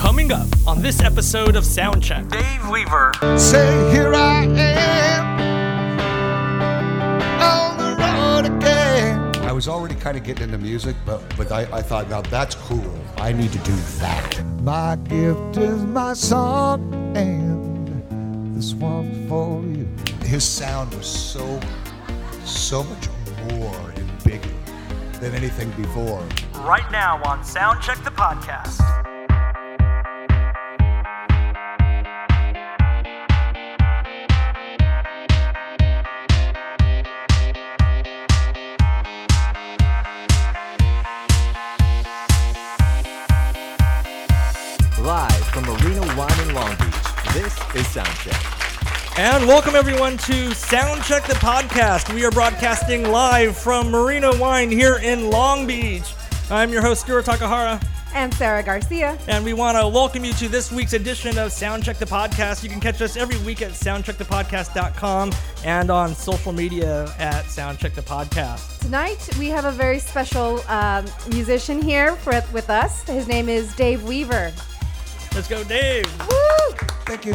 Coming up on this episode of Soundcheck, Dave Weaver. Say, here I am on the road again. I was already kind of getting into music, but but I, I thought, now that's cool. I need to do that. My gift is my song, and this one's for you. His sound was so, so much more and bigger than anything before. Right now on Soundcheck the podcast. Live from Marina Wine in Long Beach, this is Soundcheck. And welcome everyone to Soundcheck the podcast. We are broadcasting live from Marina Wine here in Long Beach. I'm your host, Stuart Takahara. and Sarah Garcia. And we want to welcome you to this week's edition of Soundcheck the Podcast. You can catch us every week at soundcheckthepodcast.com and on social media at Soundcheck the Podcast. Tonight we have a very special um, musician here for, with us. His name is Dave Weaver. Let's go, Dave. Woo! Thank you.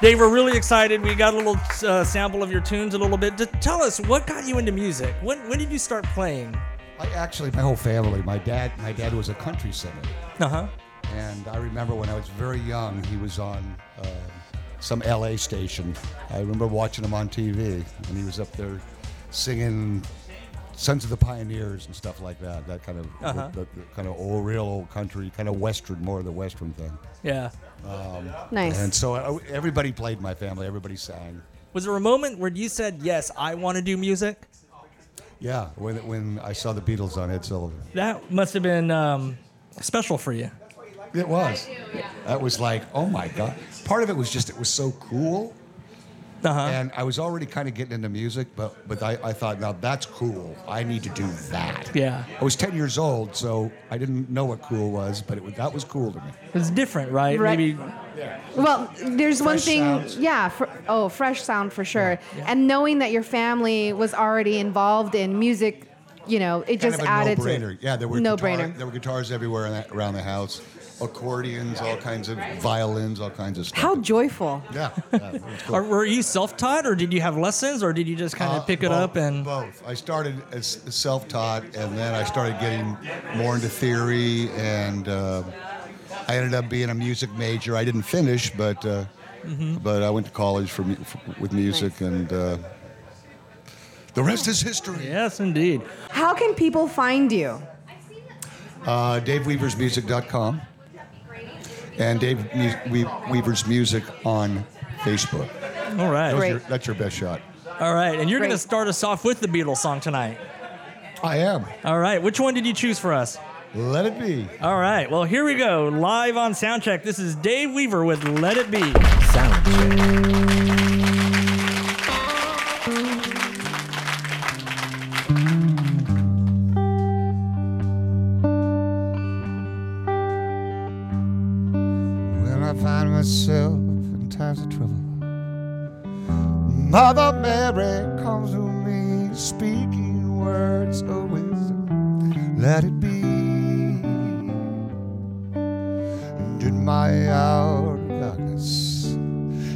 Dave, we're really excited. We got a little uh, sample of your tunes a little bit. Just tell us what got you into music. When, when did you start playing? I actually, my whole family, my dad, my dad was a country singer. Uh huh. And I remember when I was very young, he was on uh, some LA station. I remember watching him on TV, and he was up there singing Sons of the Pioneers and stuff like that. That kind of Uh-huh. the, the kind of old, real old country, kind of western, more of the western thing. Yeah. Nice. And so uh, everybody played in my family. Everybody sang. Was there a moment where you said, Yes, I want to do music? Yeah, when when I saw the Beatles on Ed Sullivan, That must have been um, special for you. it was. That was like, oh my god. Part of it was just it was so cool. Uh huh. And I was already kind of getting into music, but but I, I thought, now that's cool. I need to do that. Yeah. I was 10 years old, so I didn't know what cool was, but it was, that was cool to me. It's different, right? Right. Maybe. Well, there's one thing, sounds. yeah. fr- oh, fresh sound for sure. And knowing that your family was already involved in music, you know, it Kind just of a added no-brainer. to Yeah, there were no guitar- brainer. There were guitars everywhere in that, around the house, accordions, all kinds of violins, all kinds of stuff. How joyful! Yeah, yeah, cool. Or were you self-taught, or did you have lessons, or did you just kind of Uh, pick it both- up and? both. I started as self-taught, and then I started getting more into theory, and uh, I ended up being a music major. I didn't finish, but uh, Mm-hmm. but I went to college for, for with music, and uh, the rest is history. Yes, indeed. How can people find you? Uh, DaveWeaversMusic.com and Dave Mu- we- Weaver's Music on Facebook. All right. Great. your- that's your best shot. All right. And you're going to start us off with the Beatles song tonight. I am. All right. Which one did you choose for us? Let it be. All right. Well, here we go. Live on Soundcheck. This is Dave Weaver with Let It Be. Soundcheck. Mother Mary comes to me speaking words of wisdom. Let it be. And in my hour of darkness,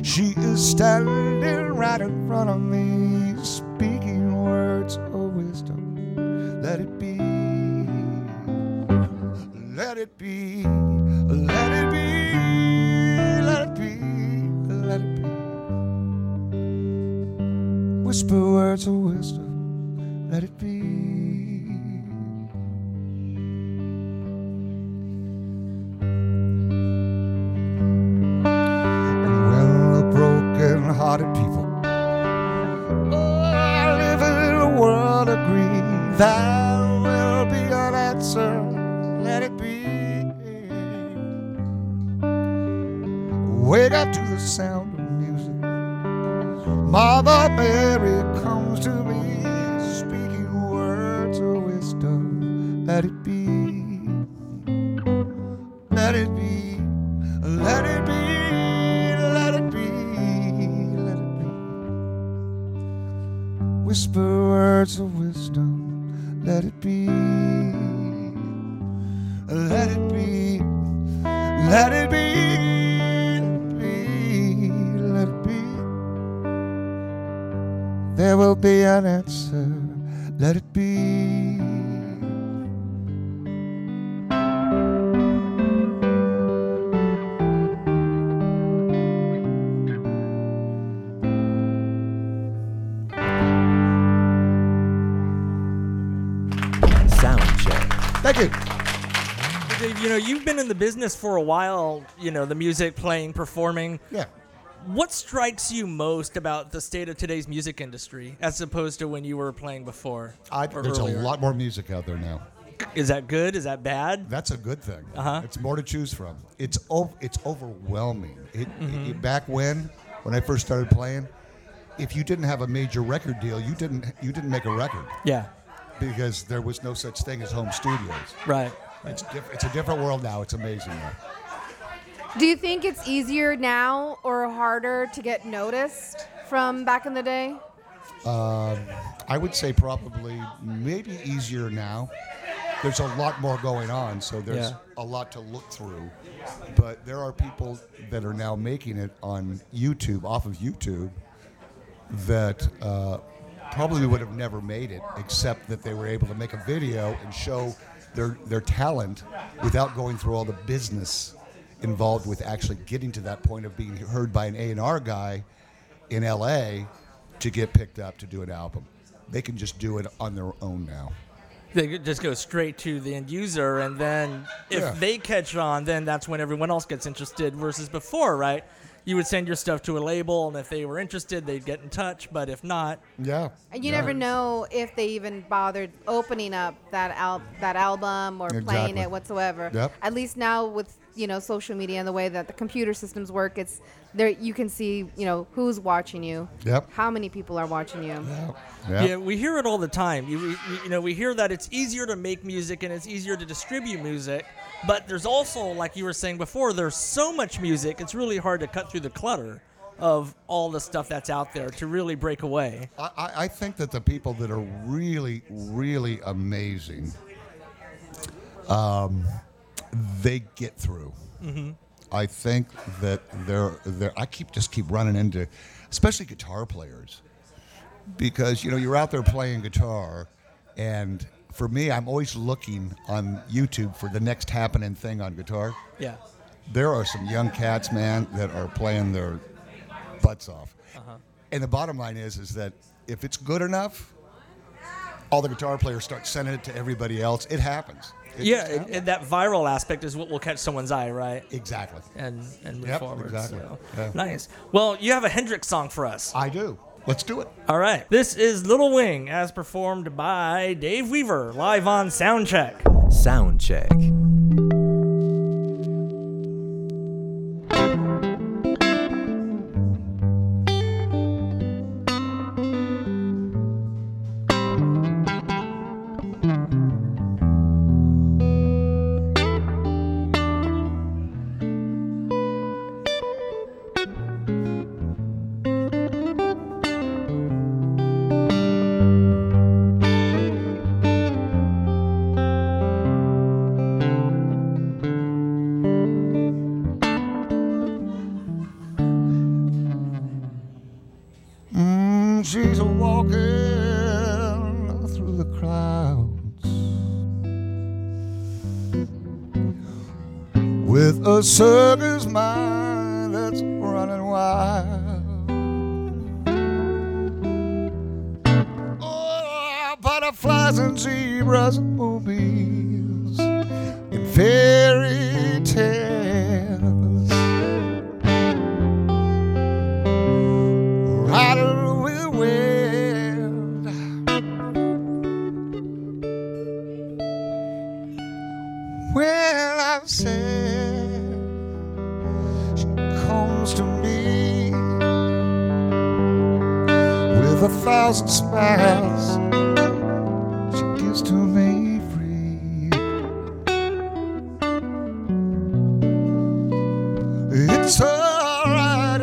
she is standing right in front of me, speaking words of wisdom. Let it be. Let it be, in the business for a while, you know, the music, playing, performing. Yeah. What strikes you most about the state of today's music industry as opposed to when you were playing before? I, there's earlier? a lot more music out there now. Is that good? Is that bad? That's a good thing. Uh-huh. It's more to choose from. It's o- it's overwhelming. It, Mm-hmm. it- back when when I first started playing, if you didn't have a major record deal, you didn't you didn't make a record Yeah. because there was no such thing as home studios. Right. It's diff- it's a different world now. It's amazing. Now. Do you think it's easier now or harder to get noticed from back in the day? I would say probably maybe easier now. There's a lot more going on, so there's Yeah. a lot to look through. But there are people that are now making it on YouTube, off of YouTube, that uh, probably would have never made it, except that they were able to make a video and show their their talent without going through all the business involved with actually getting to that point of being heard by an A and R guy in LA to get picked up to do an album. They can just do it on their own now. They just go straight to the end user, and then if Yeah. they catch on, then that's when everyone else gets interested. Versus before, right? You would send your stuff to a label, and if they were interested, they'd get in touch. But if not, Yeah. And you Yeah. never know if they even bothered opening up that al- that album or playing it whatsoever. Yep. At least now with you know social media and the way that the computer systems work, it's there you can see you know who's watching you. Yep. How many people are watching you? Yeah. Yeah, we hear it all the time. You, we, you know, we hear that it's easier to make music and it's easier to distribute music, but there's also, like you were saying before, there's so much music. It's really hard to cut through the clutter of all the stuff that's out there to really break away. I, I- think that the people that are really, really amazing, um, they get through. I think that they're, they're. I keep just keep running into, especially guitar players, because you know you're out there playing guitar, and for me, I'm always looking on YouTube for the next happening thing on guitar. Yeah. there are some young cats, man, that are playing their butts off. Uh-huh. And the bottom line is, is that if it's good enough, all the guitar players start sending it to everybody else. It happens. It yeah, and, happens. that viral aspect is what will catch someone's eye, right? exactly. And and move Yep, forward. exactly. So. Yeah. Nice. Well, you have a Hendrix song for us. I do. Let's do it. All right. This is Little Wing as performed by Dave Weaver live on Soundcheck. Sound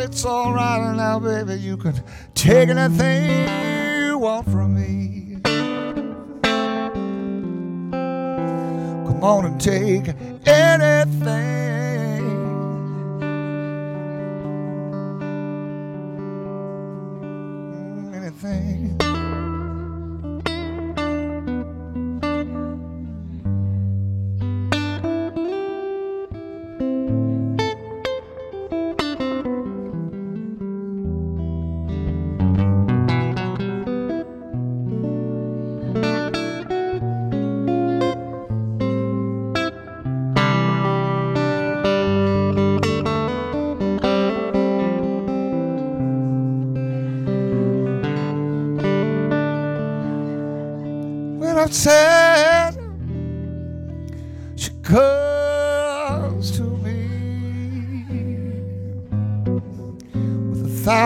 it's alright now, baby. You can take anything you want from me. Come on and take anything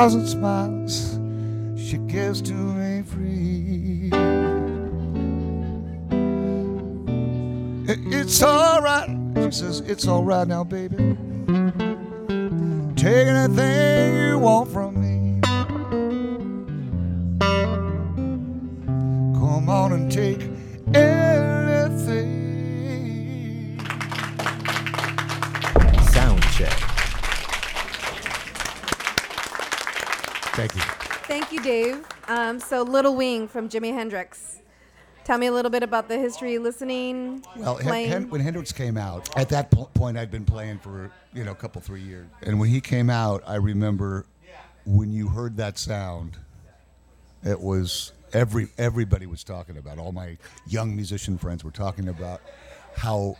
thousand smiles. She gives to me free. It's all right. She says, It's all right now, baby. Take anything so, Little Wing from Jimi Hendrix. Tell me a little bit about the history listening. Well, Hen- when Hendrix came out, at that po- point, I'd been playing for you know a couple, three years, and when he came out, I remember when you heard that sound, it was every everybody was talking about. All my young musician friends were talking about how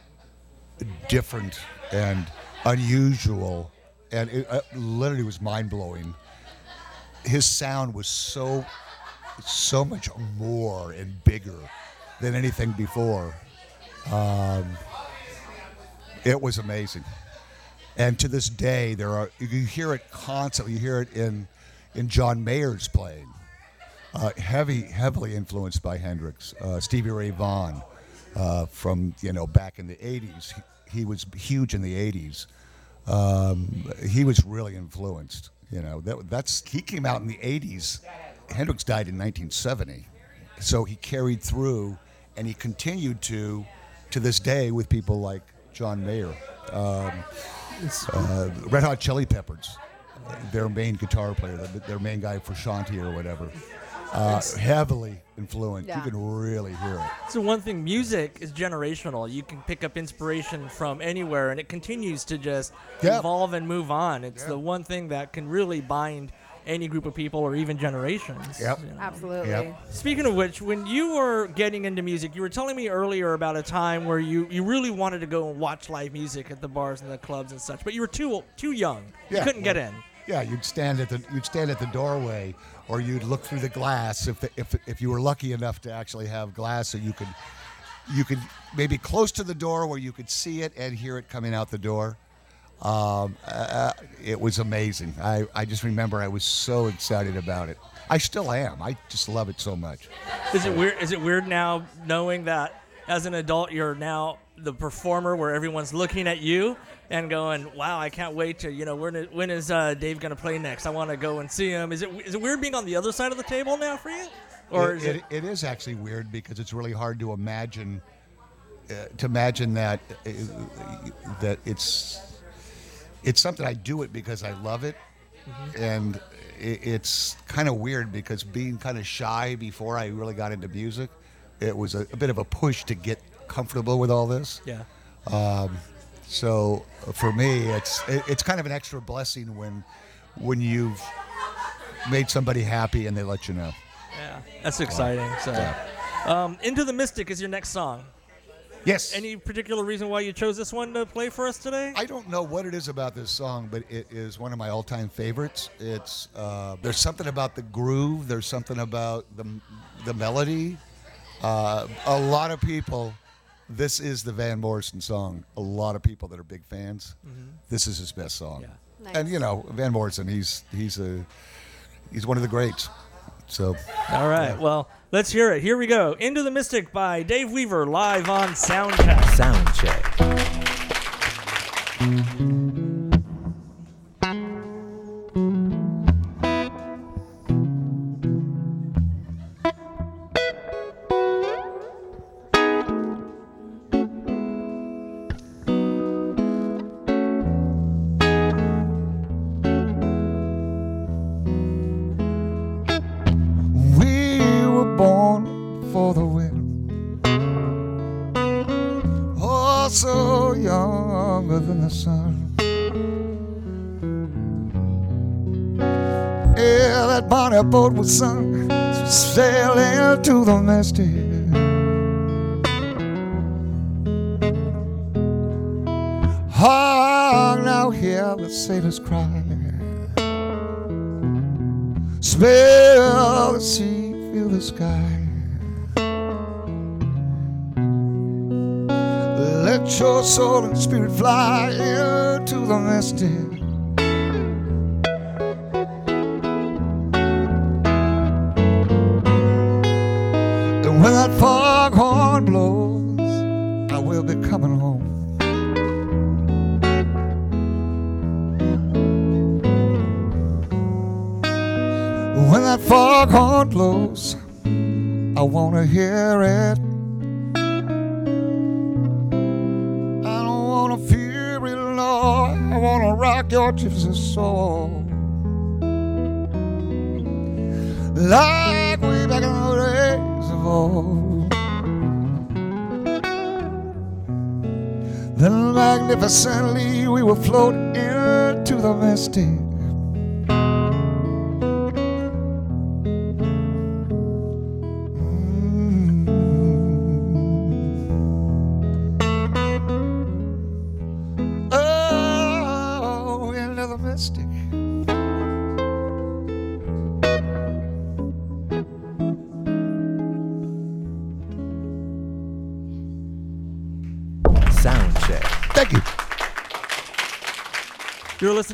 different and unusual, and it uh, literally was mind blowing. His sound was so so much more and bigger than anything before. Um, it was amazing, and to this day, there are you hear it constantly. You hear it in in John Mayer's playing, uh, heavy, heavily influenced by Hendrix. Uh, Stevie Ray Vaughan, uh, from you know back in the '80s, he, he was huge in the '80s. Um, he was really influenced. You know that that's he came out in the '80s. Hendrix died in 1970, so he carried through, and he continued to, to this day with people like John Mayer, um, uh, Red Hot Chili Peppers, their main guitar player, their- their main guy Frusciante or whatever, uh, heavily influenced. Yeah. You can really hear it. So one thing, music is generational. You can pick up inspiration from anywhere, and it continues to just Yeah. evolve and move on. It's Yeah. the one thing that can really bind any group of people or even generations. Yep. you know. Absolutely. Yep. Speaking of which, when you were getting into music, you were telling me earlier about a time where you, you really wanted to go and watch live music at the bars and the clubs and such, but you were too too young. you Yeah, couldn't get in. Yeah, you'd stand at the you'd stand at the doorway, or you'd look through the glass if the, if if you were lucky enough to actually have glass, so you could you could maybe close to the door where you could see it and hear it coming out the door. Um, uh, it was amazing. I, I just remember I was so excited about it. I still am. I just love it so much. Is it weird? Is it weird now knowing that as an adult you're now the performer where everyone's looking at you and going, "Wow, I can't wait to you know when is, when is uh, Dave gonna play next? I want to go and see him." Is it is it weird being on the other side of the table now for you, or it, is it? it, it is actually weird because it's really hard to imagine uh, to imagine that uh, that it's it's something I do it because I love it, and it, it's kind of weird because being kind of shy before I really got into music, it was a, a bit of a push to get comfortable with all this. yeah. Um, So for me, it's it, it's kind of an extra blessing when when you've made somebody happy and they let you know. Yeah, that's exciting. So, um, "Into the Mystic" is your next song. Yes. Any particular reason why you chose this one to play for us today? I don't know what it is about this song, but it is one of my all-time favorites. It's uh, there's something about the groove. There's something about the the melody. Uh, a lot of people. This is the Van Morrison song. A lot of people that are big fans. This is his best song. Yeah. And you know Van Morrison, he's he's a he's one of the greats. So All right. Well, let's hear it. Here we go. "Into the Mystic" by Dave Weaver, live on Soundcheck. Sound was sung, sailing to the masthead. Hark, now hear the sailors cry. Smell the sea, feel the sky. Let your soul and spirit fly into the mystic. Foghorn blows, I wanna hear it. I don't wanna fear it, Lord. I wanna rock your gypsy soul. Like way back in the days of old. Then magnificently we will float into the mystic.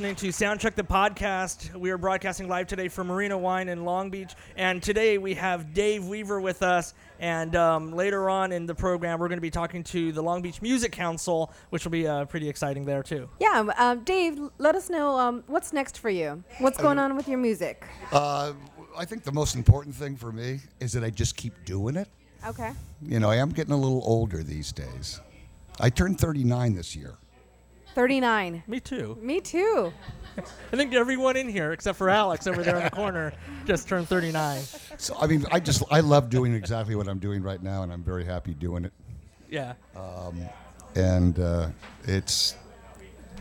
Listening to Soundcheck the podcast. We are broadcasting live today from Marina Wine in Long Beach, and today we have Dave Weaver with us. And um, later on in the program, we're going to be talking to the Long Beach Music Council, which will be uh, pretty exciting there too. Yeah, um, Dave, let us know um, what's next for you. What's going on with your music? Uh, I think the most important thing for me is that I just keep doing it. Okay. You know, I am getting a little older these days. I turned 39 this year. 39. Me too. Me too. I think everyone in here, except for Alex over there in the corner, just turned 39. So, I mean, I just, I love doing exactly what I'm doing right now, and I'm very happy doing it. Yeah. Um, And uh, it's,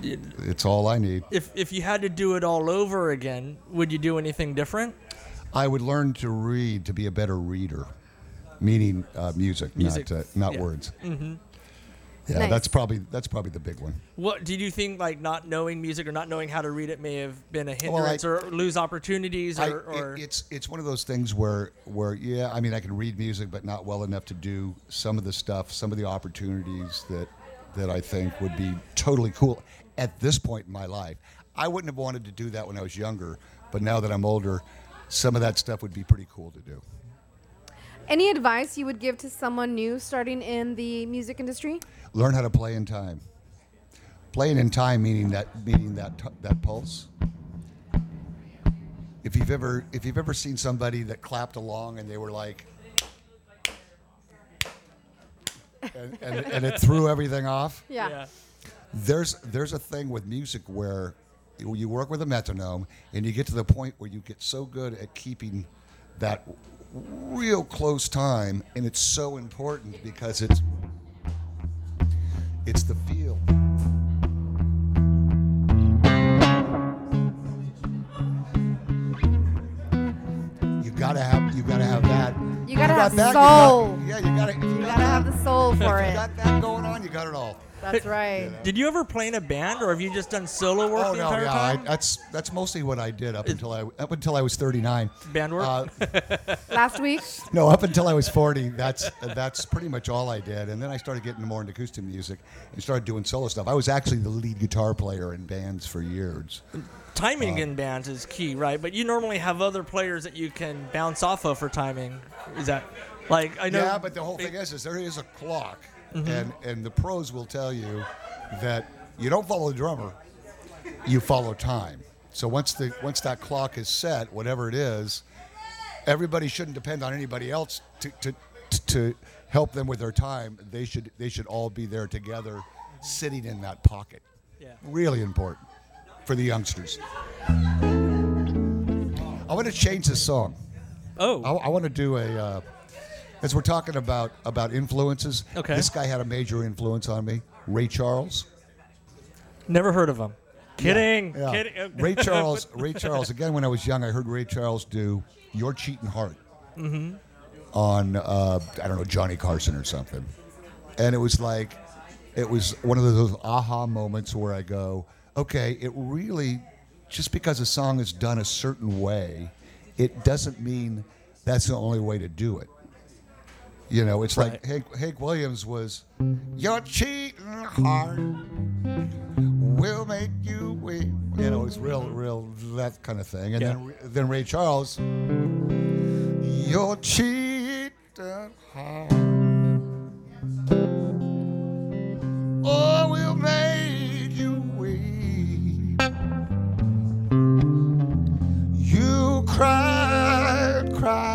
it's all I need. If if you had to do it all over again, would you do anything different? I would learn to read to be a better reader, meaning uh, music, Music, not uh, not yeah. words. Mm-hmm. Yeah, Nice. that's probably that's probably the big one. What did you think? Like not knowing music or not knowing how to read it may have been a Well, I- hindrance or lose opportunities I, or, or it, it's it's one of those things where where yeah, I mean I can read music, but not well enough to do some of the stuff, some of the opportunities that that I think would be totally cool at this point in my life. I wouldn't have wanted to do that when I was younger, but now that I'm older, some of that stuff would be pretty cool to do. Any advice you would give to someone new starting in the music industry? Learn how to play in time. Playing in time meaning that meaning that that pulse. If you've ever if you've ever seen somebody that clapped along and they were like and, and, and it threw everything off. yeah. There's there's a thing with music where you work with a metronome and you get to the point where you get so good at keeping that real close time and it's so important because it's it's the feel. You gotta have you gotta have that. You gotta got have that, you got- soul. yeah, you gotta you, You got gotta have the soul for it. If you got that going on, you got it all. That's right. Did you ever play in a band, or have you just done solo work Oh the no, entire yeah, I, time? that's that's mostly what I did up until I up until I was 39. Band work? Uh, Last week? no, up until I was 40, that's that's pretty much all I did. And then I started getting more into acoustic music and started doing solo stuff. I was actually the lead guitar player in bands for years. timing in bands is key, right? But you normally have other players that you can bounce off of for timing. Is that like I know? Yeah, but the whole thing is, is there is a clock, and and the pros will tell you that you don't follow the drummer, you follow time. So once the once that clock is set, whatever it is, everybody shouldn't depend on anybody else to to to help them with their time. They should they should all be there together, sitting in that pocket. Yeah. Really important for the youngsters. I want to change the song. Oh, I, I want to do a. Uh, as we're talking about about influences, Okay. this guy had a major influence on me. Ray Charles. never heard of him. Kidding. Yeah. Kidding. Ray Charles. Ray Charles. Again, when I was young, I heard Ray Charles do "Your Cheating Heart" on uh, I don't know Johnny Carson or something, and it was like it was one of those aha moments where I go, okay, it really just because a song is done a certain way, it doesn't mean that's the only way to do it. You know, it's like Hank, Hank Williams was, "You're cheating heart will make you wait. You know, it's real, real that kind of thing. And Yeah. then, then Ray Charles, your cheated heart. Oh, will make you wait. You cried, cried,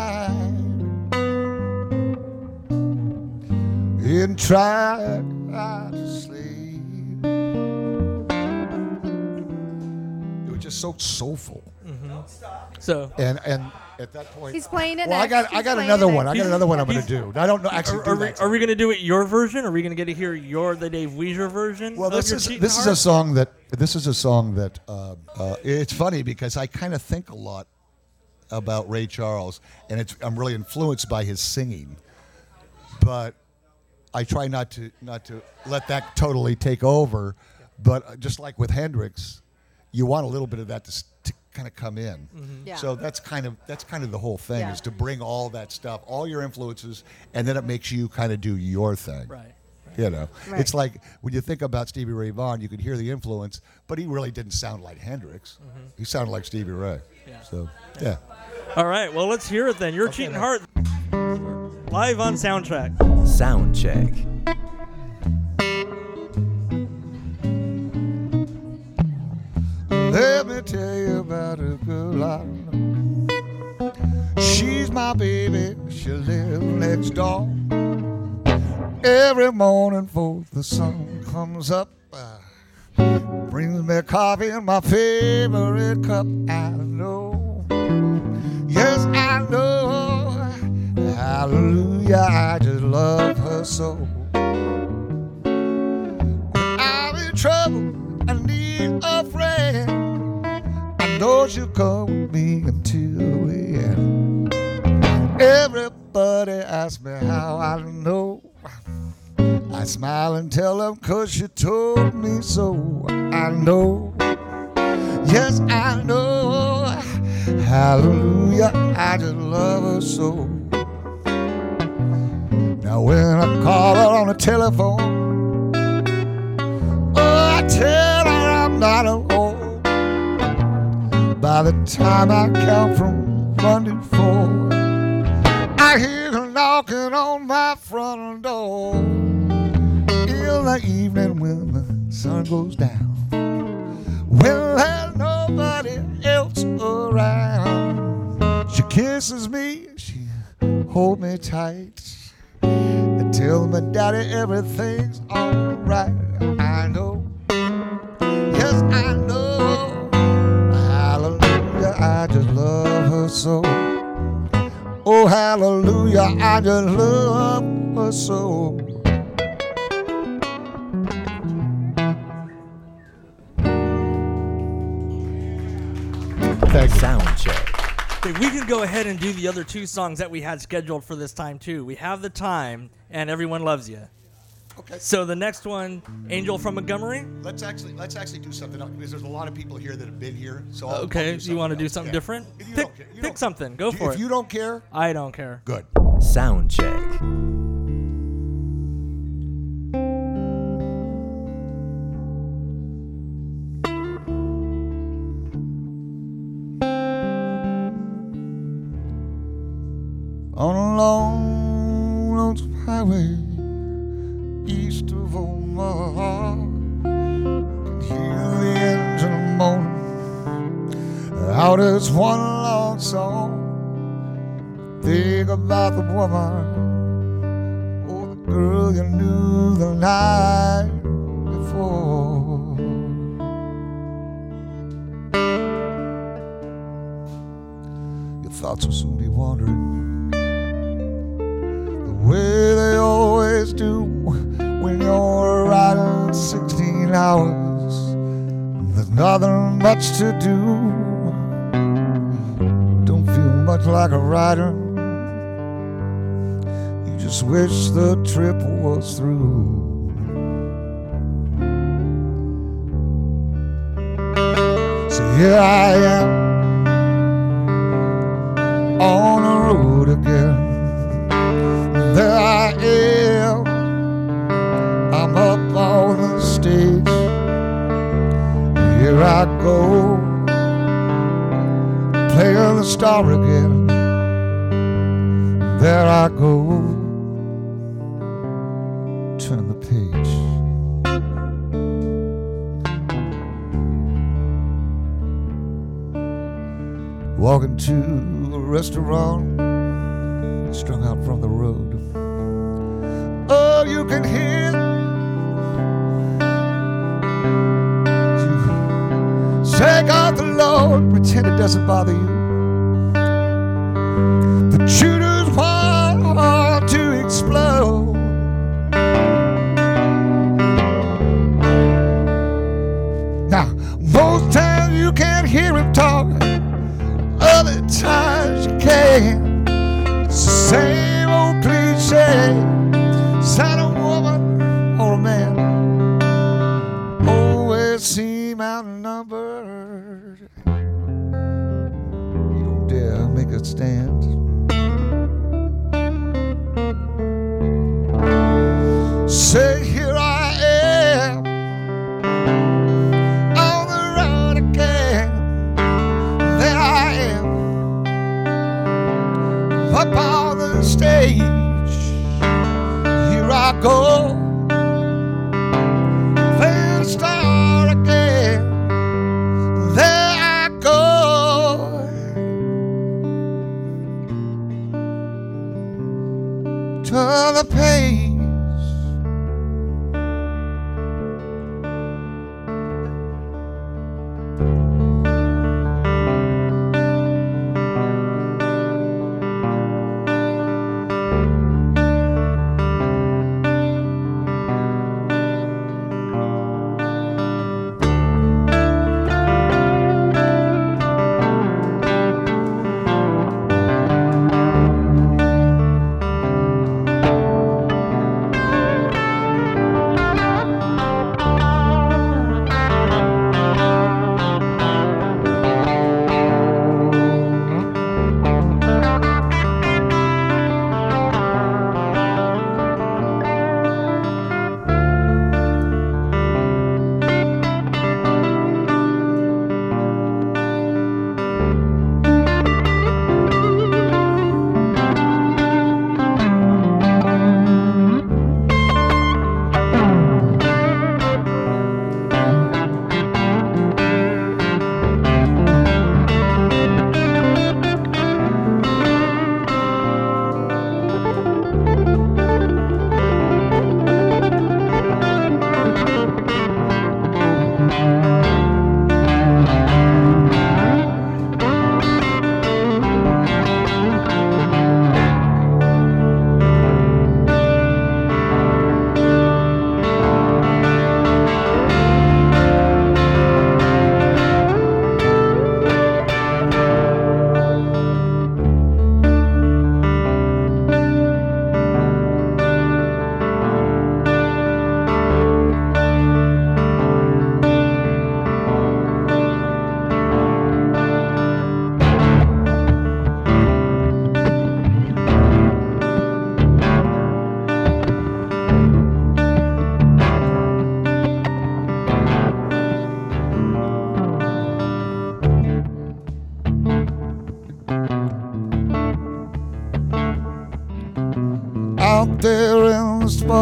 and tried to sleep. It was just so soulful, So, and and at that point, He's playing it Well, I next. got I got another one. I got another one I'm gonna do. I don't know actually are, do are we, are we going to do it your version? Are we going to get to hear your the Dave Weaver version? Well, this is Cheatin' this is a song that this is a song that uh, uh, it's funny because I kind of think a lot about Ray Charles, and it's I'm really influenced by his singing, but I try not to not to let that totally take over. But uh, just like with Hendrix, you want a little bit of that to, to kind of come in. Yeah. So that's kind of that's kind of the whole thing Yeah. is to bring all that stuff, all your influences, and then it makes you kind of do your thing. Right. You know, Right. it's like when you think about Stevie Ray Vaughan, you could hear the influence, but he really didn't sound like Hendrix. He sounded like Stevie Ray. Yeah. So, yeah. All right. Well, let's hear it then. Your Okay, cheating then. heart live on soundtrack. Sound check. Let me tell you about a girl I know. She's my baby. She lives next door. Every morning before the sun comes up, uh, brings me a coffee in my favorite cup. I know. Yes, I know. Hallelujah. I just love her so. When I'm in trouble, I need a friend. I know she'll come with me until the end. Everybody asks me how I know. I smile and tell them cause she told me so. I know. Yes, I know. Hallelujah. I just love her so. Now when I call her on the telephone, oh, I tell her I'm not alone. By the time I count from one to four, I hear her knocking on my front door. In the evening when the sun goes down, when there's nobody else around, she kisses me, she holds me tight. And tell my daddy everything's alright. I know. Yes, I know. Hallelujah, I just love her so. Oh, hallelujah, I just love her so. Thank you. Sound check. Okay, we can go ahead and do the other two songs that we had scheduled for this time too. We have the time, and everyone loves you. Okay. So the next one, Angel from Montgomery. Let's actually let's actually do something else because there's a lot of people here that have been here. So I'll- I'll Okay, do you want to do something Yeah. different? If you Pick, don't care- you pick don't- something. Go if for If it. If you don't care, I don't care. good. Sound check. Out one long song. Think about the woman So here I am on the road again. There I am. I'm up on the stage. Here I go, playing the star again. There I go. walking to a restaurant strung out from the road. Oh, you can hear you shake out the load, pretend it doesn't bother you.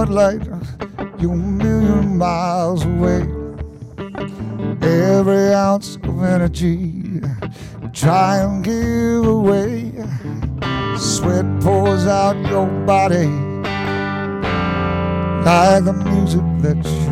spotlight, you're a million miles away. Every ounce of energy, try and give away. Sweat pours out your body like the music that you.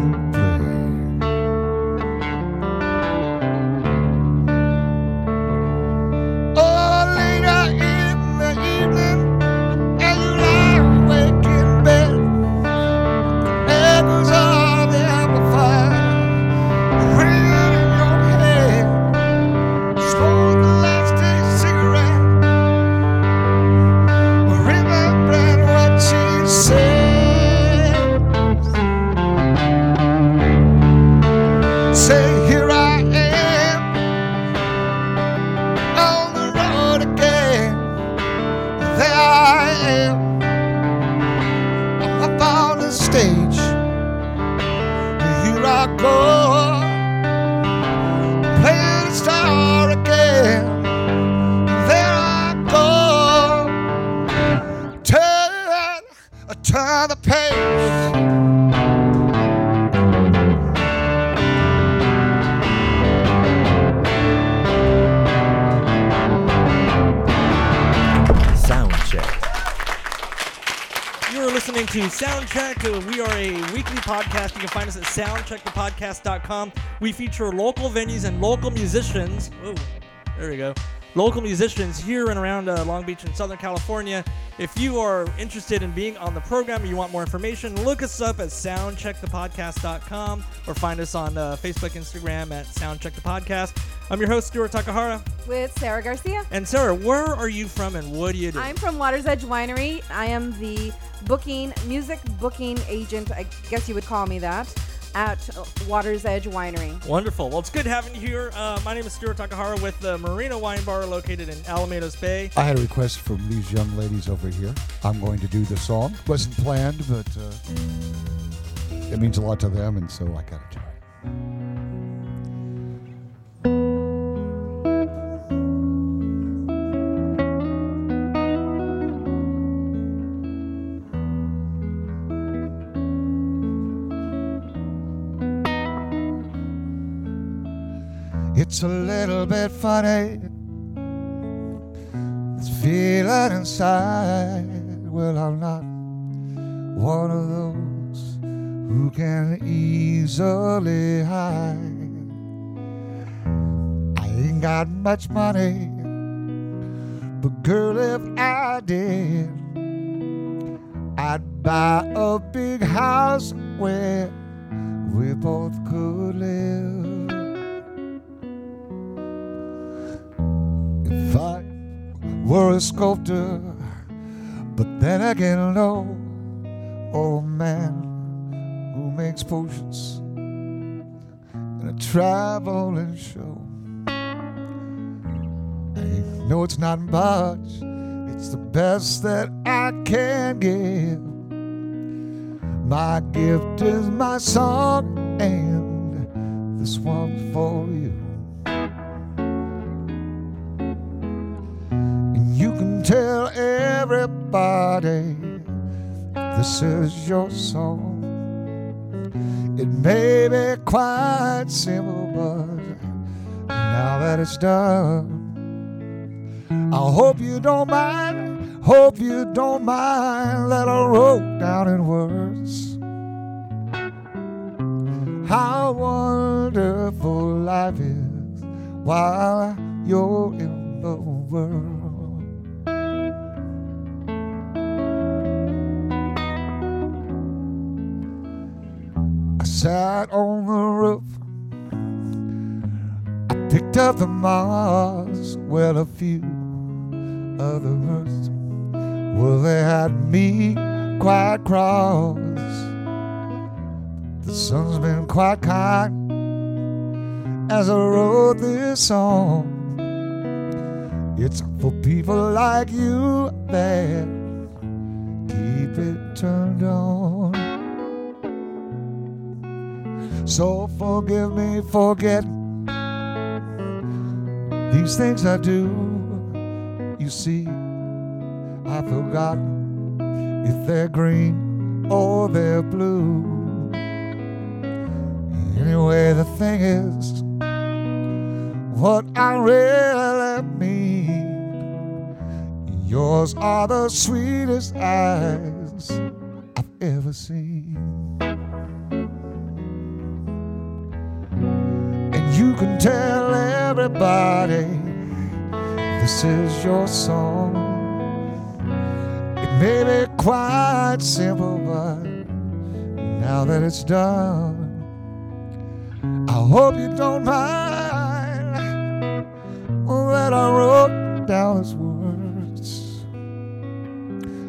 soundcheckthepodcast.com. We feature local venues and local musicians. Oh, there we go. Local musicians here and around uh, Long Beach in Southern California. If you are interested in being on the program you want more information, look us up at soundcheckthepodcast.com or find us on uh, Facebook, Instagram at soundcheckthepodcast. I'm your host, Stuart Takahara. with Sarah Garcia. And Sarah, where are you from and what do you do? I'm from Water's Edge Winery. I am the booking music booking agent. I guess you would call me that at Water's Edge Winery. Wonderful. Well, it's good having you here. Uh, my name is Stuart Takahara with the Marina Wine Bar located in Alamitos Bay. I had a request from these young ladies over here. I'm going to do the song. Wasn't planned, but uh, it means a lot to them, and so I got to do it. It's a little bit funny. This feeling inside. Well, I'm not one of those who can easily hide. I ain't got much money, but girl, if I did, I'd buy a big house where we both could live. If I were a sculptor, but then again, no, oh man who makes potions in a traveling show. I know it's not much, it's the best that I can give. My gift is my song, and this one's for you. Tell everybody this is your song. It may be quite simple, but now that it's done, I hope you don't mind. Hope you don't mind that I wrote down in words how wonderful life is while you're in the world. I sat on the roof. I picked up the moss. Well, a few others. Well, they had me quite cross. The sun's been quite kind as I wrote this song. It's for people like you that keep it turned on. So forgive me forget these things I do. You see, I've forgotten if they're green or they're blue. Anyway, the thing is, what I really mean, yours are the sweetest eyes I've ever seen. You can tell everybody this is your song. It may be quite simple, but now that it's done, I hope you don't mind that I wrote down these words.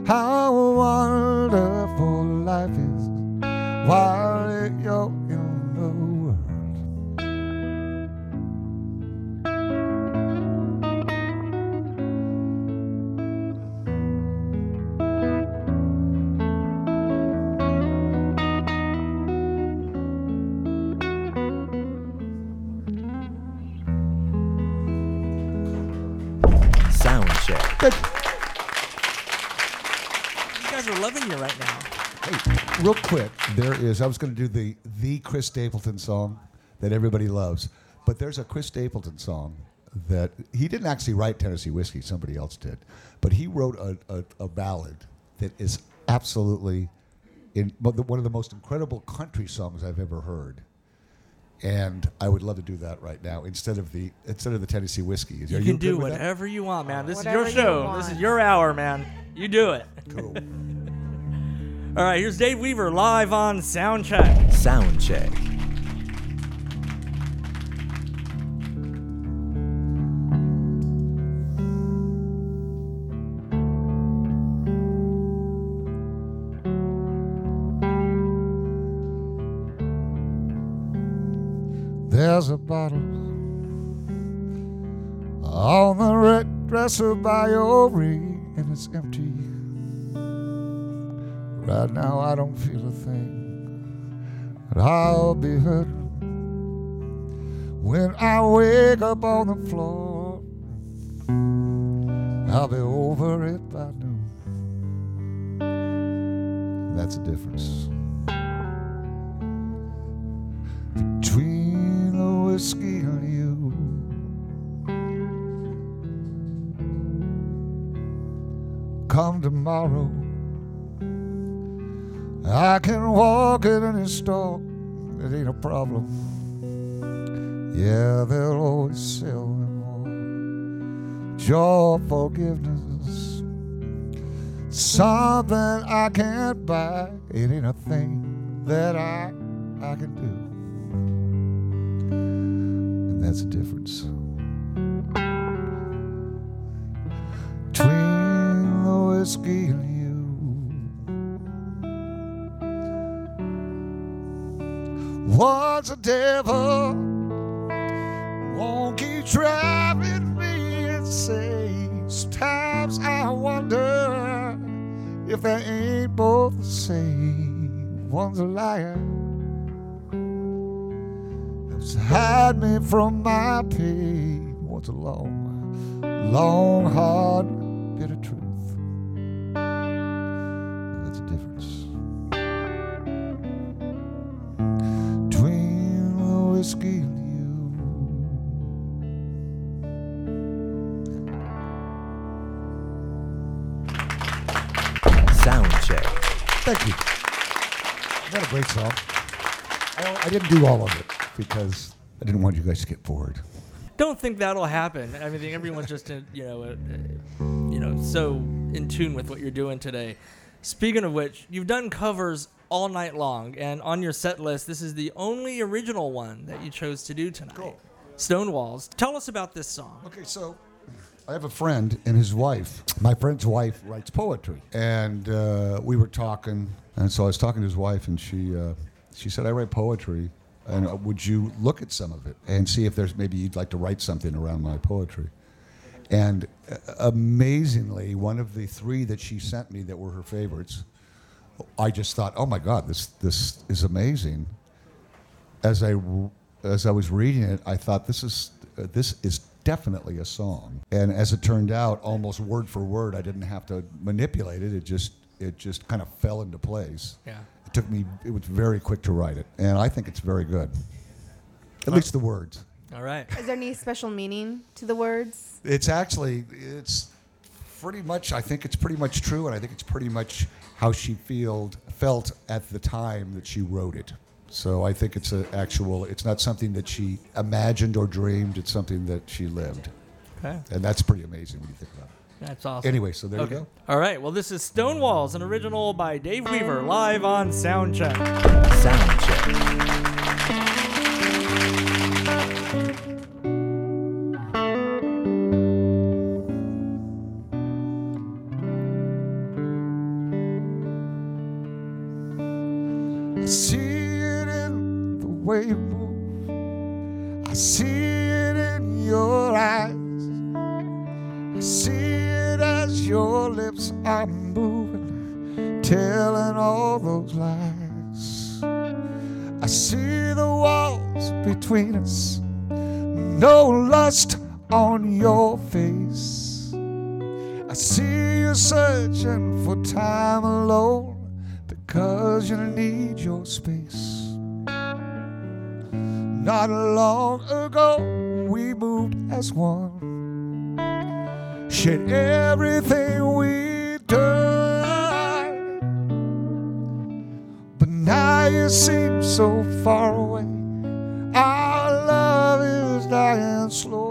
How wonderful life is while you're real quick, there is. I was going to do the the Chris Stapleton song that everybody loves, but there's a Chris Stapleton song that he didn't actually write Tennessee Whiskey. Somebody else did, but he wrote a, a, a ballad that is absolutely in one of the most incredible country songs I've ever heard. And I would love to do that right now instead of the instead of the Tennessee whiskey. Is- You are can do with that? whatever you want, man. This Whatever is your show. This is your hour, man. You do it. Cool. All right, here's Dave Weaver live on Soundcheck. Soundcheck. There's a bottle on the red dresser by your ring, and it's empty. Right now, I don't feel a thing, but I'll be hurt when I wake up on the floor. I'll be over it by noon. That's the difference. between the whiskey and you. Come tomorrow, I can walk in any store. It ain't a problem. Yeah, they'll always sell me more. Your forgiveness, something I can't buy. It ain't a thing that I I can do and that's the difference. Between the whiskey Once a devil won't keep driving me insane. Sometimes I wonder if they ain't both the same. One's a liar helps hide me from my pain. What's a long, long, hard didn't do all of it because I didn't want you guys to get bored. Don't think that'll happen. I mean, everyone's just, uh, you know, uh, you know, so in tune with what you're doing today. Speaking of which, you've done covers all night long, and on your set list, this is the only original one that you chose to do tonight. Cool. Stonewalls. Tell us about this song. Okay, so I have a friend and his wife. My friend's wife writes poetry, and uh, we were talking, and so I was talking to his wife, and she uh, she said, "I write poetry, and uh, would you look at some of it and see if there's maybe you'd like to write something around my poetry?" And uh, amazingly, one of the three that she sent me that were her favorites, I just thought, "Oh my God, this this is amazing." as I as I was reading it, I thought this is uh, this is definitely a song. And as it turned out, almost word for word, I didn't have to manipulate it. It just it just kind of fell into place. Yeah. It took me. It was very quick to write it, and I think it's very good. At least the words. All right. Is there any special meaning to the words? It's actually it's pretty much. I think it's pretty much true, and I think it's pretty much how she felt felt at the time that she wrote it. So I think it's an actual. It's not something that she imagined or dreamed. It's something that she lived, Okay. and that's pretty amazing when you think about it. That's awesome. Anyway, so there Okay. you go. All right. Well, this is Stonewalls, an original by Dave Weaver, live on Soundcheck. Sound check. I see it in the way you move. I see see the walls between us, no lust on your face. I see you searching for time alone because you need your space. Not long ago, we moved as one, shared everything we done. Now you seem so far away. Our love is dying slowly,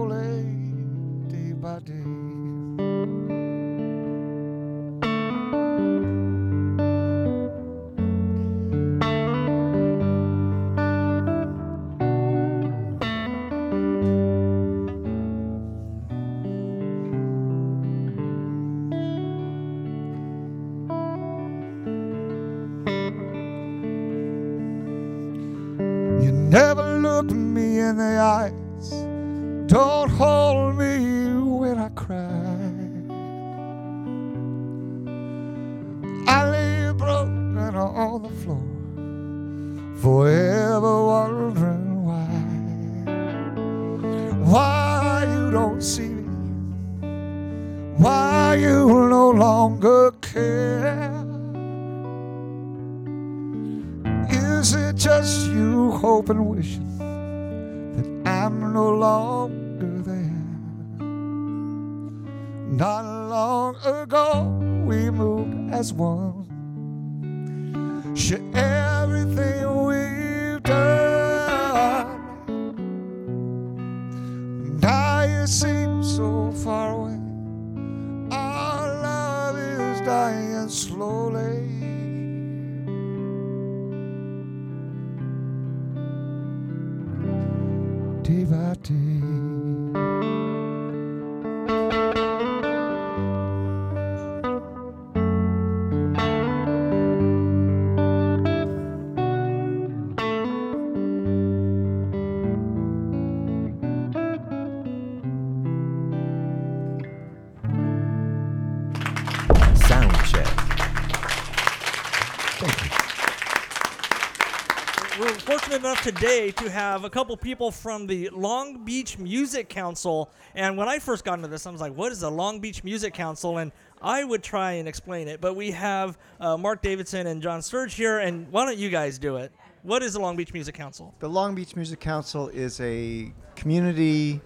We're fortunate enough today to have a couple people from the Long Beach Music Council. And when I first got into this, I was like, what is the Long Beach Music Council? And I would try and explain it. But we have uh, Mark Davidson and John Sturge here. And why don't you guys do it? What is the Long Beach Music Council? The Long Beach Music Council is a community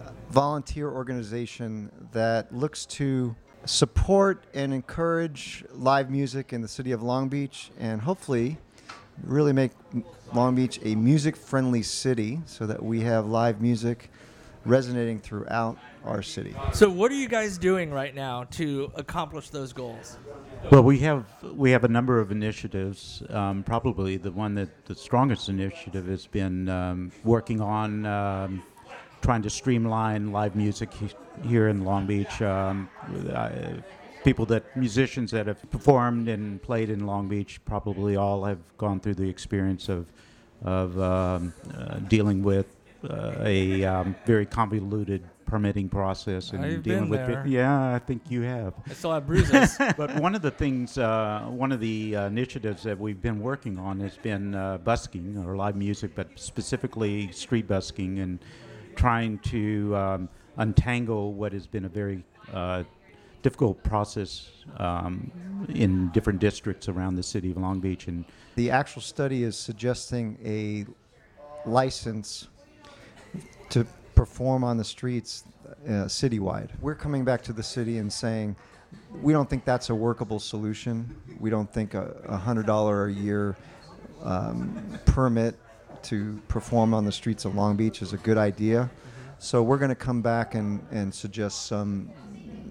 uh, volunteer organization that looks to support and encourage live music in the city of Long Beach and hopefully really make Long Beach a music friendly city so that we have live music resonating throughout our city. So, what are you guys doing right now to accomplish those goals? Well, we have we have a number of initiatives. Um, probably the one that the strongest initiative has been um, working on um, trying to streamline live music he- here in Long Beach. Um, uh, people that musicians that have performed and played in Long Beach probably all have gone through the experience of of um, uh, dealing with uh, a um, very convoluted permitting process and I've dealing with there. Yeah, I think you have I still have bruises. but one of the things, uh, one of the uh, initiatives that we've been working on has been uh, busking or live music, but specifically street busking and trying to um, untangle what has been a very uh, difficult process um, in different districts around the city of Long Beach. And The actual study is suggesting a license to perform on the streets uh, citywide. We're coming back to the city and saying we don't think that's a workable solution. We don't think a, hundred dollar a year um, permit to perform on the streets of Long Beach is a good idea. So we're going to come back and, and suggest some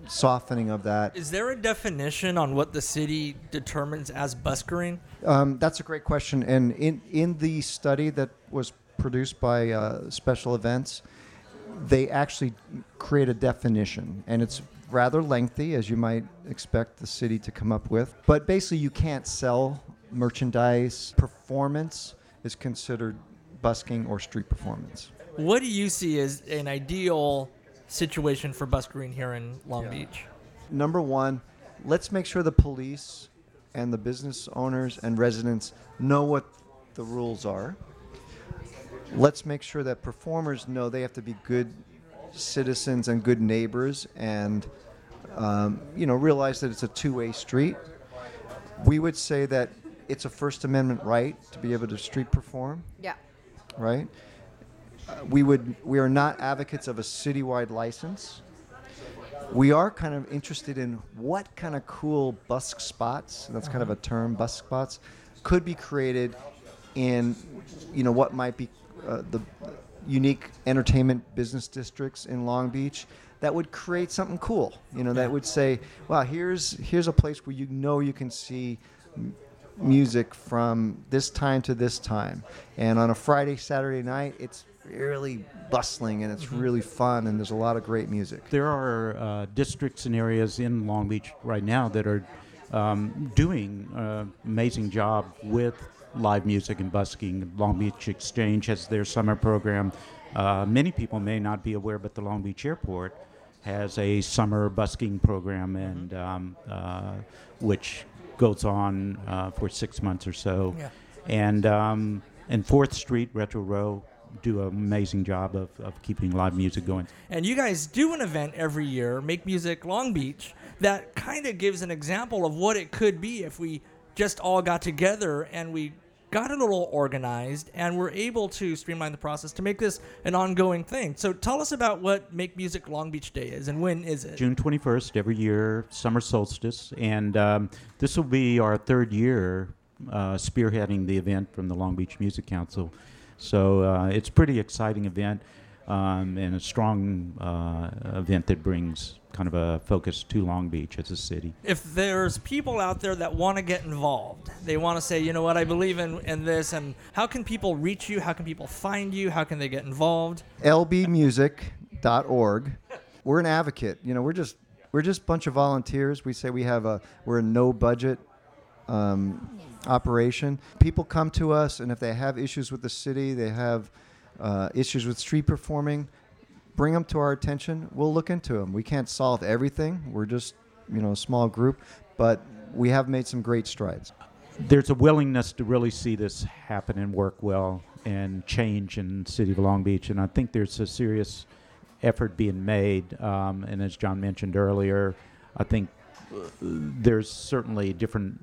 softening of that. Is there a definition on what the city determines as buskering? Um, that's a great question. And in, in the study that was produced by uh, Special Events, they actually create a definition. And it's rather lengthy, as you might expect the city to come up with. But basically, you can't sell merchandise. Performance is considered busking or street performance. What do you see as an ideal situation for Bus Green here in Long Beach? Number one, let's make sure the police and the business owners and residents know what the rules are. Let's make sure that performers know they have to be good citizens and good neighbors and um, you know realize that it's a two-way street. We would say that it's a First Amendment right to be able to street perform Yeah. right? Uh, we would we are not advocates of a citywide license. We are kind of interested in what kind of cool busk spots, that's kind of a term, busk spots, could be created in, you know, what might be uh, the unique entertainment business districts in Long Beach that would create something cool. You know, that would say, "Wow, here's here's a place where you know you can see m- music from this time to this time." And on a Friday, Saturday night, it's really bustling and it's really fun and there's a lot of great music. There are uh, districts and areas in Long Beach right now that are um, doing an amazing job with live music and busking. Long Beach Exchange has their summer program. Uh, many people may not be aware, but the Long Beach Airport has a summer busking program, and um, uh, which goes on uh, for six months or so. Yeah. And um, and Fourth Street Retro Row do an amazing job of, of keeping live music going. And you guys do an event every year, Make Music Long Beach, that kind of gives an example of what it could be if we just all got together and we got a little organized and were able to streamline the process to make this an ongoing thing. So tell us about what Make Music Long Beach Day is and when is it? June 21st every year, summer solstice, and um, this will be our third year uh, spearheading the event from the Long Beach Music Council. So uh, it's a pretty exciting event um, and a strong uh, event that brings kind of a focus to Long Beach as a city. if there's people out there that want to get involved, they want to say, you know what, I believe in, in this, and how can people reach you? How can people find you? How can they get involved? lbmusic.org. We're an advocate. You know, we're just we're just a bunch of volunteers. We say we have a we're a no budget um, operation. People come to us, and if they have issues with the city, they have uh, issues with street performing, bring them to our attention. We'll look into them. We can't solve everything. We're just you know a small group, but we have made some great strides. there's a willingness to really see this happen and work well and change in city of Long Beach, and I think there's a serious effort being made. Um, and as John mentioned earlier, I think uh, there's certainly different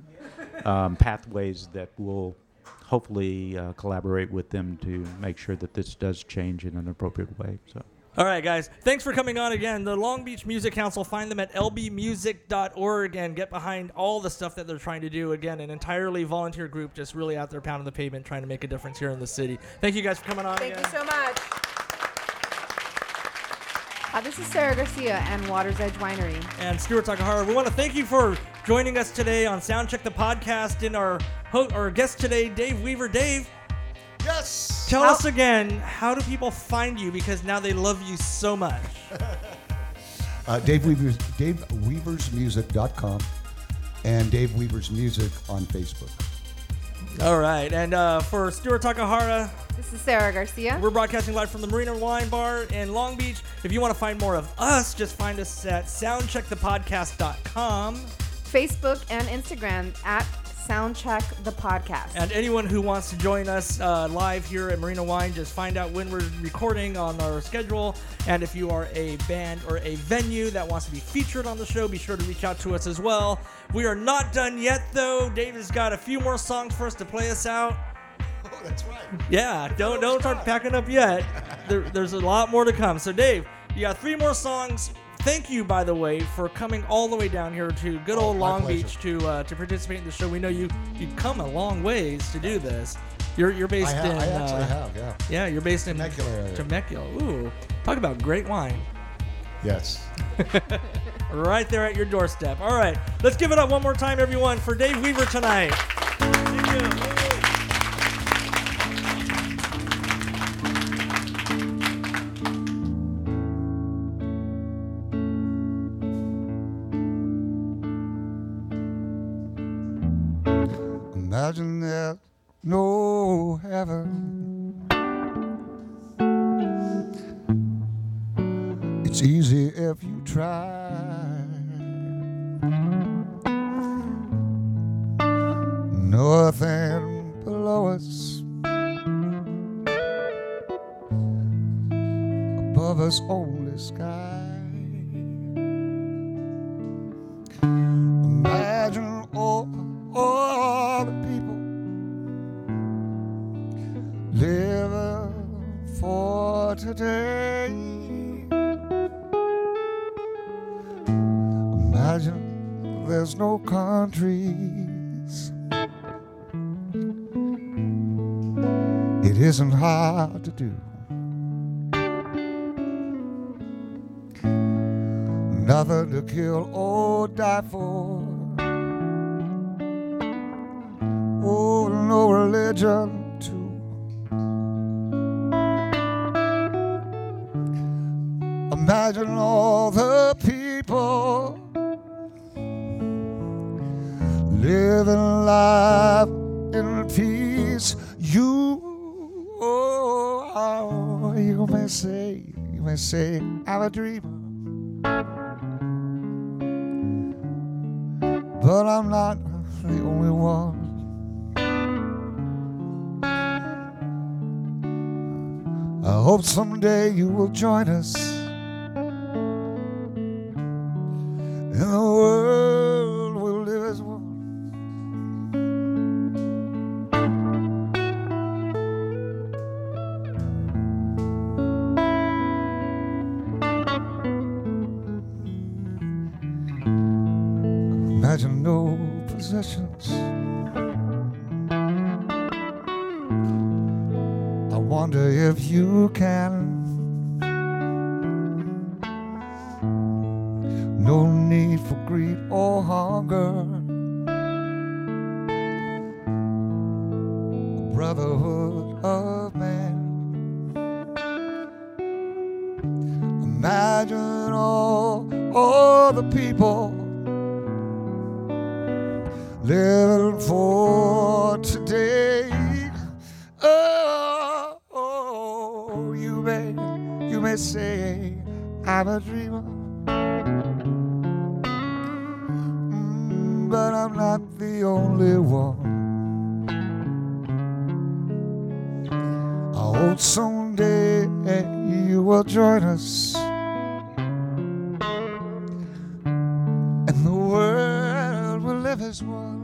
um, pathways that will hopefully uh, collaborate with them to make sure that this does change in an appropriate way. So. All right, guys. Thanks for coming on again. The Long Beach Music Council, find them at lbmusic.org and get behind all the stuff that they're trying to do. Again, an entirely volunteer group just really out there pounding the pavement trying to make a difference here in the city. Thank you guys for coming on Thank again. you so much. Uh, this is Sarah Garcia and Water's Edge Winery. and Stuart Takahara. We want to thank you for joining us today on Soundcheck the podcast. And our ho- our guest today, Dave Weaver. Dave, Yes. tell us again how do people find you because now they love you so much. Uh, Dave Weaver's DaveWeaversMusic.com and Dave Weaver's Music on Facebook. All right, and uh, for Stuart Takahara, This is Sarah Garcia. we're broadcasting live from the Marina Wine Bar in Long Beach. If you want to find more of us, just find us at soundcheckthepodcast.com. Facebook and Instagram at Soundcheck the Podcast. And anyone who wants to join us uh, live here at Marina Wine, just find out when we're recording on our schedule. And if you are a band or a venue that wants to be featured on the show, be sure to reach out to us as well. We are not done yet, though. Dave has got a few more songs for us to play us out. Oh, that's right. Yeah, don't don't start packing up yet. There, there's a lot more to come. So, Dave, you got three more songs. Thank you, by the way, for coming all the way down here to good old Oh, Long pleasure. Beach to uh, to participate in the show. We know you you come a long ways to do this. You're you're based ha- in I actually uh, have, yeah. yeah, you're based in Temecula area. Temecula. Ooh, talk about great wine. Yes. Right there at your doorstep. All right, let's give it up one more time, everyone, for Dave Weaver tonight. There's no heaven. It's easy if you try. Nothing below us. Above us, only sky. Imagine all, all the people living for today. Imagine there's no countries. It isn't hard to do. Nothing to kill or die for. Oh, no religion too. Imagine all the people living life in peace. You, oh, oh, you may say, you may say, I'm a dreamer. But I'm not the only one. Hope someday you will join us I'm a dreamer, Mm, but I'm not the only one. I hope someday you will join us. And the world will live as one.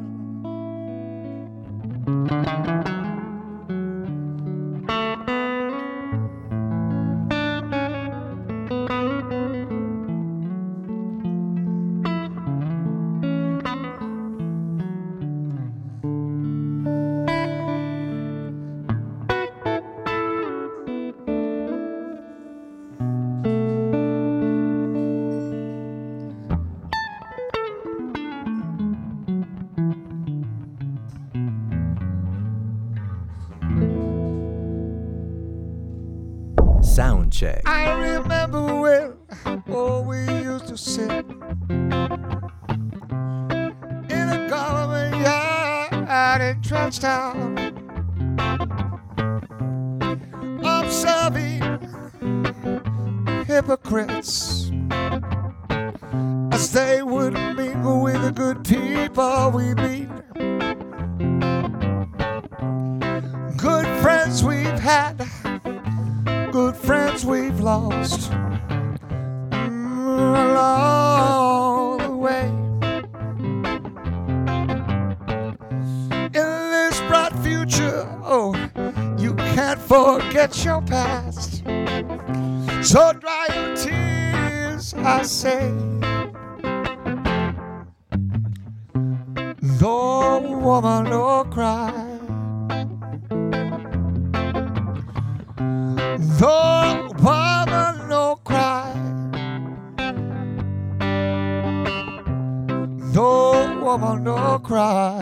No woman, no cry. No woman, no cry.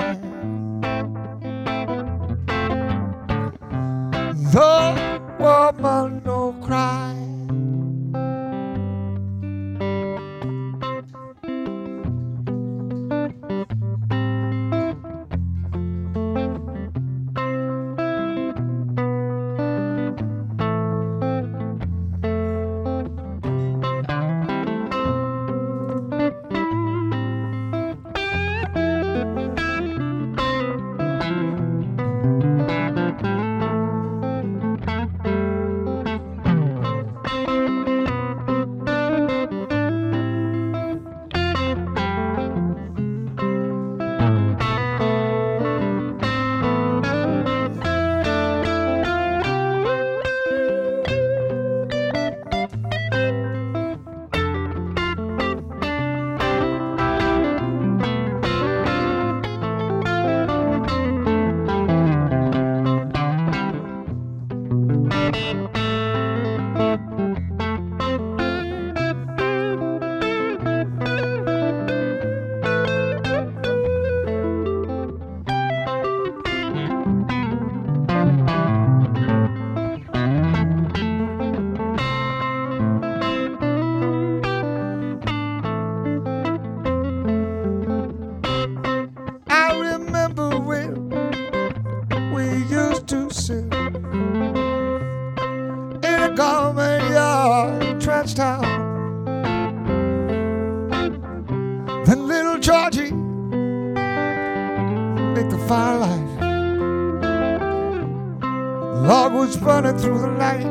Love was burning through the night.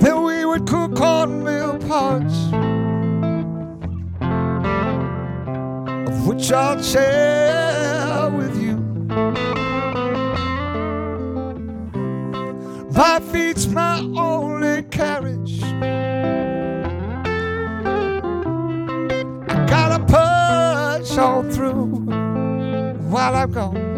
Then we would cook cornmeal pots, of which I'd share. Maracão.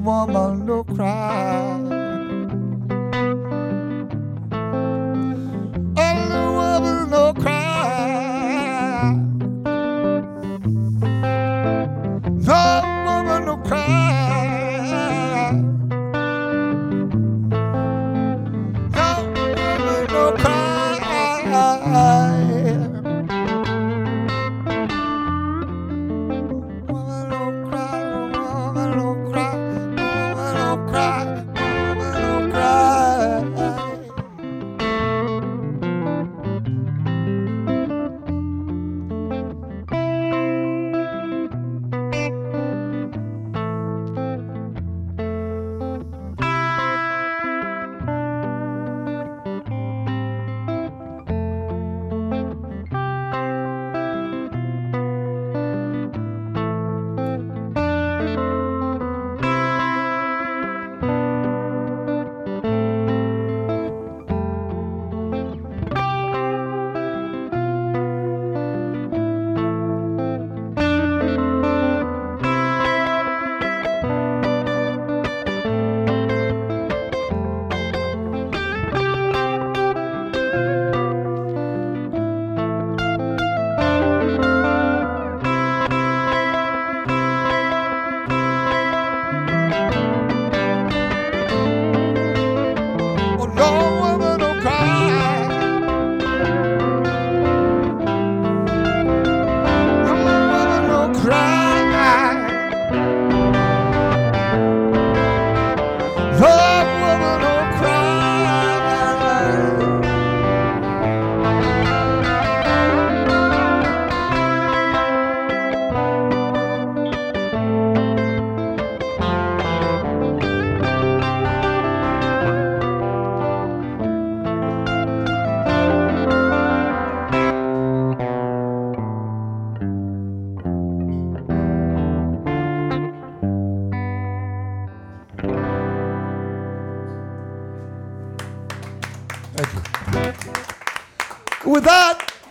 woman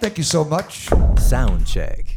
Thank you. So much. Sound check.